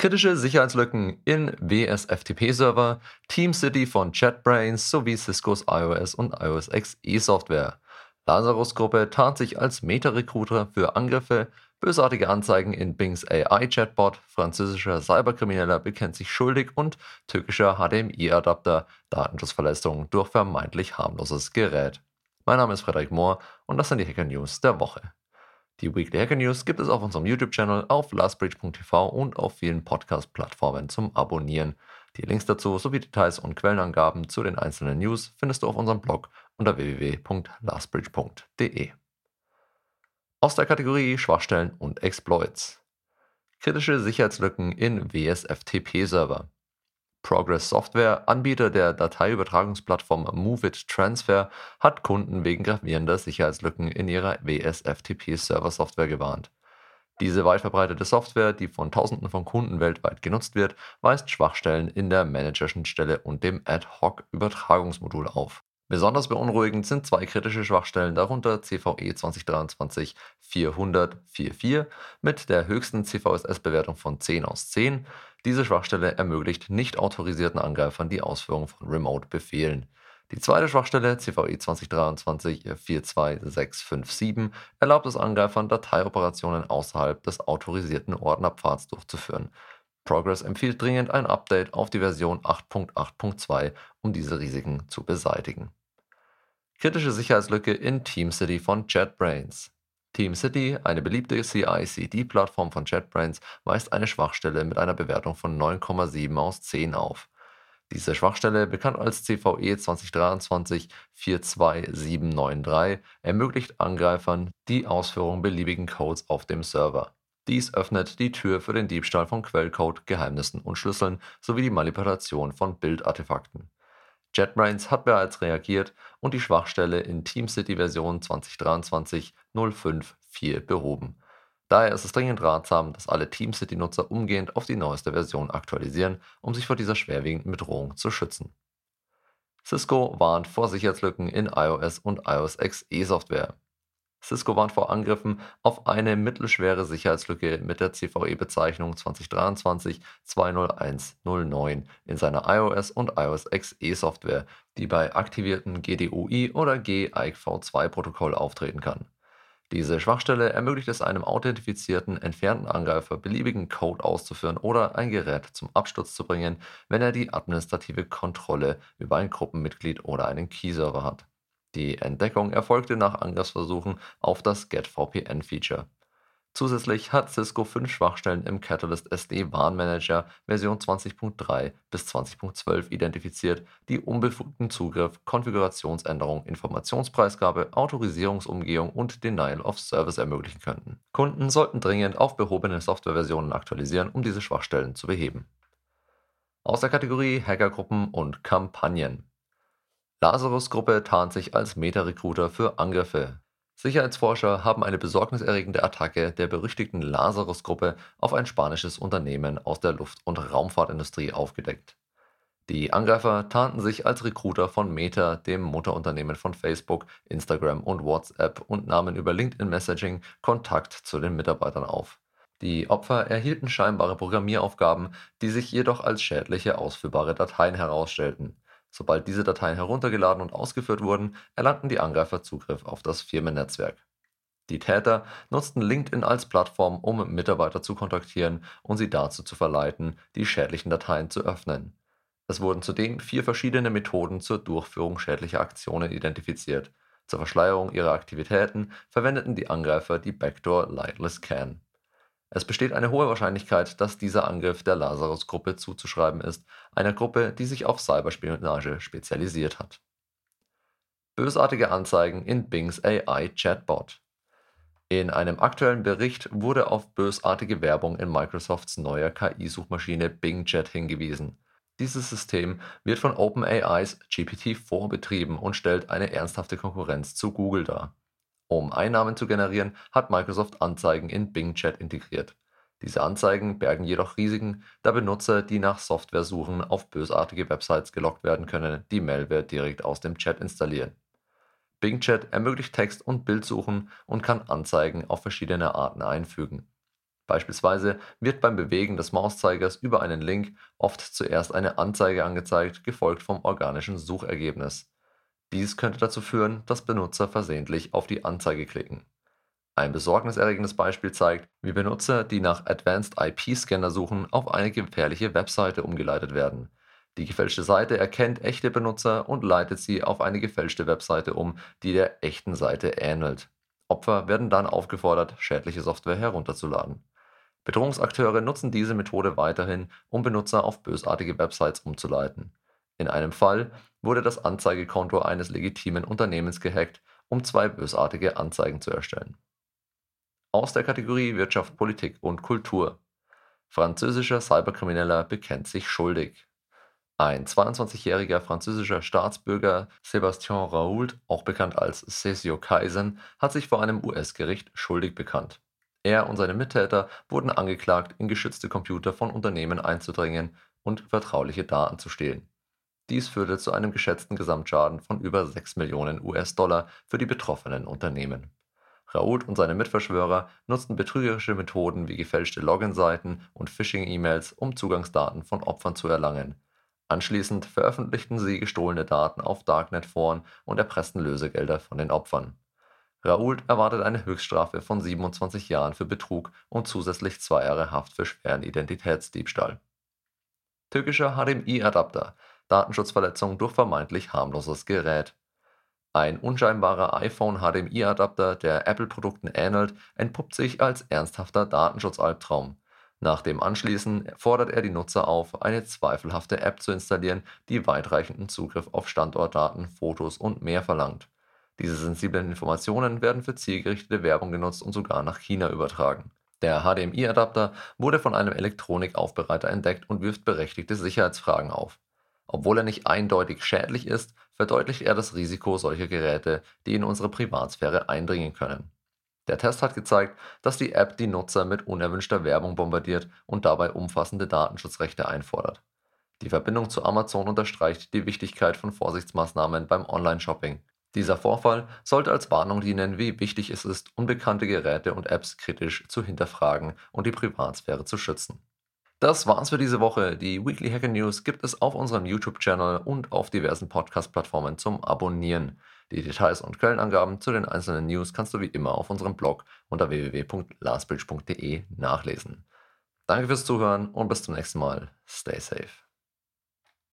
Kritische Sicherheitslücken in WSFTP-Server, TeamCity von JetBrains sowie Ciscos iOS und iOS XE Software. Lazarus-Gruppe tarnt sich als Meta-Recruiter für Angriffe, bösartige Anzeigen in Bings AI-Chatbot, französischer Cyberkrimineller bekennt sich schuldig und türkischer HDMI-Adapter, Datenschutzverletzungen durch vermeintlich harmloses Gerät. Mein Name ist Frederik Mohr und das sind die Hacker News der Woche. Die Weekly Hacker News gibt es auf unserem YouTube-Channel, auf lastbridge.tv und auf vielen Podcast-Plattformen zum Abonnieren. Die Links dazu sowie Details und Quellenangaben zu den einzelnen News findest du auf unserem Blog unter www.lastbridge.de. Aus der Kategorie Schwachstellen und Exploits. Kritische Sicherheitslücken in WSFTP-Server. Progress Software, Anbieter der Dateiübertragungsplattform MoveIt Transfer, hat Kunden wegen gravierender Sicherheitslücken in ihrer WSFTP-Server-Software gewarnt. Diese weit verbreitete Software, die von Tausenden von Kunden weltweit genutzt wird, weist Schwachstellen in der Managerschnittstelle und dem Ad-Hoc-Übertragungsmodul auf. Besonders beunruhigend sind zwei kritische Schwachstellen, darunter CVE 2023 400-44 mit der höchsten CVSS-Bewertung von 10 aus 10. Diese Schwachstelle ermöglicht nicht autorisierten Angreifern die Ausführung von Remote-Befehlen. Die zweite Schwachstelle, CVE 2023 42657, erlaubt es Angreifern, Dateioperationen außerhalb des autorisierten Ordnerpfads durchzuführen. Progress empfiehlt dringend ein Update auf die Version 8.8.2, um diese Risiken zu beseitigen. Kritische Sicherheitslücke in TeamCity von JetBrains. TeamCity, eine beliebte CI/CD-Plattform von JetBrains, weist eine Schwachstelle mit einer Bewertung von 9,7 aus 10 auf. Diese Schwachstelle, bekannt als CVE 2023 42793, ermöglicht Angreifern die Ausführung beliebigen Codes auf dem Server. Dies öffnet die Tür für den Diebstahl von Quellcode, Geheimnissen und Schlüsseln sowie die Manipulation von Bildartefakten. JetBrains hat bereits reagiert und die Schwachstelle in TeamCity Version 2023.05.4 behoben. Daher ist es dringend ratsam, dass alle TeamCity-Nutzer umgehend auf die neueste Version aktualisieren, um sich vor dieser schwerwiegenden Bedrohung zu schützen. Cisco warnt vor Sicherheitslücken in iOS und iOS XE Software. Cisco warnt vor Angriffen auf eine mittelschwere Sicherheitslücke mit der CVE-Bezeichnung 2023-20109 in seiner iOS und iOS XE-Software, die bei aktivierten GDUI oder GEIC-V2-Protokoll auftreten kann. Diese Schwachstelle ermöglicht es einem authentifizierten, entfernten Angreifer, beliebigen Code auszuführen oder ein Gerät zum Absturz zu bringen, wenn er die administrative Kontrolle über ein Gruppenmitglied oder einen Key-Server hat. Die Entdeckung erfolgte nach Angriffsversuchen auf das GetVPN-Feature. Zusätzlich hat Cisco fünf Schwachstellen im Catalyst SD Warnmanager Version 20.3 bis 20.12 identifiziert, die unbefugten Zugriff, Konfigurationsänderung, Informationspreisgabe, Autorisierungsumgehung und Denial of Service ermöglichen könnten. Kunden sollten dringend auf behobene Softwareversionen aktualisieren, um diese Schwachstellen zu beheben. Aus der Kategorie Hackergruppen und Kampagnen Lazarus-Gruppe tarnt sich als Meta-Recruiter für Angriffe. Sicherheitsforscher haben eine besorgniserregende Attacke der berüchtigten Lazarus-Gruppe auf ein spanisches Unternehmen aus der Luft- und Raumfahrtindustrie aufgedeckt. Die Angreifer tarnten sich als Recruiter von Meta, dem Mutterunternehmen von Facebook, Instagram und WhatsApp und nahmen über LinkedIn Messaging Kontakt zu den Mitarbeitern auf. Die Opfer erhielten scheinbare Programmieraufgaben, die sich jedoch als schädliche ausführbare Dateien herausstellten. Sobald diese Dateien heruntergeladen und ausgeführt wurden, erlangten die Angreifer Zugriff auf das Firmennetzwerk. Die Täter nutzten LinkedIn als Plattform, um Mitarbeiter zu kontaktieren und sie dazu zu verleiten, die schädlichen Dateien zu öffnen. Es wurden zudem vier verschiedene Methoden zur Durchführung schädlicher Aktionen identifiziert. Zur Verschleierung ihrer Aktivitäten verwendeten die Angreifer die Backdoor Lightless Can. Es besteht eine hohe Wahrscheinlichkeit, dass dieser Angriff der Lazarus-Gruppe zuzuschreiben ist, einer Gruppe, die sich auf Cyberspionage spezialisiert hat. Bösartige Anzeigen in Bings AI-Chatbot. In einem aktuellen Bericht wurde auf bösartige Werbung in Microsofts neuer KI-Suchmaschine Bing Chat hingewiesen. Dieses System wird von OpenAIs GPT-4 betrieben und stellt eine ernsthafte Konkurrenz zu Google dar. Um Einnahmen zu generieren, hat Microsoft Anzeigen in Bing Chat integriert. Diese Anzeigen bergen jedoch Risiken, da Benutzer, die nach Software suchen, auf bösartige Websites gelockt werden können, die Malware direkt aus dem Chat installieren. Bing Chat ermöglicht Text- und Bildsuchen und kann Anzeigen auf verschiedene Arten einfügen. Beispielsweise wird beim Bewegen des Mauszeigers über einen Link oft zuerst eine Anzeige angezeigt, gefolgt vom organischen Suchergebnis. Dies könnte dazu führen, dass Benutzer versehentlich auf die Anzeige klicken. Ein besorgniserregendes Beispiel zeigt, wie Benutzer, die nach Advanced IP-Scanner suchen, auf eine gefährliche Webseite umgeleitet werden. Die gefälschte Seite erkennt echte Benutzer und leitet sie auf eine gefälschte Webseite um, die der echten Seite ähnelt. Opfer werden dann aufgefordert, schädliche Software herunterzuladen. Bedrohungsakteure nutzen diese Methode weiterhin, um Benutzer auf bösartige Websites umzuleiten. In einem Fall wurde das Anzeigekonto eines legitimen Unternehmens gehackt, um zwei bösartige Anzeigen zu erstellen aus der Kategorie Wirtschaft, Politik und Kultur. Französischer Cyberkrimineller bekennt sich schuldig. Ein 22-jähriger französischer Staatsbürger Sébastien Raoult, auch bekannt als Cesio Kaisen, hat sich vor einem US-Gericht schuldig bekannt. Er und seine Mittäter wurden angeklagt, in geschützte Computer von Unternehmen einzudringen und vertrauliche Daten zu stehlen. Dies führte zu einem geschätzten Gesamtschaden von über 6 Millionen US-Dollar für die betroffenen Unternehmen. Raoult und seine Mitverschwörer nutzten betrügerische Methoden wie gefälschte Login-Seiten und Phishing-E-Mails, um Zugangsdaten von Opfern zu erlangen. Anschließend veröffentlichten sie gestohlene Daten auf Darknet-Foren und erpressten Lösegelder von den Opfern. Raoult erwartet eine Höchststrafe von 27 Jahren für Betrug und zusätzlich zwei Jahre Haft für schweren Identitätsdiebstahl. Türkischer HDMI-Adapter. Datenschutzverletzung durch vermeintlich harmloses Gerät. Ein unscheinbarer iPhone-HDMI-Adapter, der Apple-Produkten ähnelt, entpuppt sich als ernsthafter Datenschutzalbtraum. Nach dem Anschließen fordert er die Nutzer auf, eine zweifelhafte App zu installieren, die weitreichenden Zugriff auf Standortdaten, Fotos und mehr verlangt. Diese sensiblen Informationen werden für zielgerichtete Werbung genutzt und sogar nach China übertragen. Der HDMI-Adapter wurde von einem Elektronikaufbereiter entdeckt und wirft berechtigte Sicherheitsfragen auf. Obwohl er nicht eindeutig schädlich ist, verdeutlicht er das Risiko solcher Geräte, die in unsere Privatsphäre eindringen können. Der Test hat gezeigt, dass die App die Nutzer mit unerwünschter Werbung bombardiert und dabei umfassende Datenschutzrechte einfordert. Die Verbindung zu Amazon unterstreicht die Wichtigkeit von Vorsichtsmaßnahmen beim Online-Shopping. Dieser Vorfall sollte als Warnung dienen, wie wichtig es ist, unbekannte Geräte und Apps kritisch zu hinterfragen und die Privatsphäre zu schützen. Das war's für diese Woche. Die Weekly Hacker News gibt es auf unserem YouTube-Channel und auf diversen Podcast-Plattformen zum Abonnieren. Die Details und Quellenangaben zu den einzelnen News kannst du wie immer auf unserem Blog unter www.lastbridge.de nachlesen. Danke fürs Zuhören und bis zum nächsten Mal. Stay safe.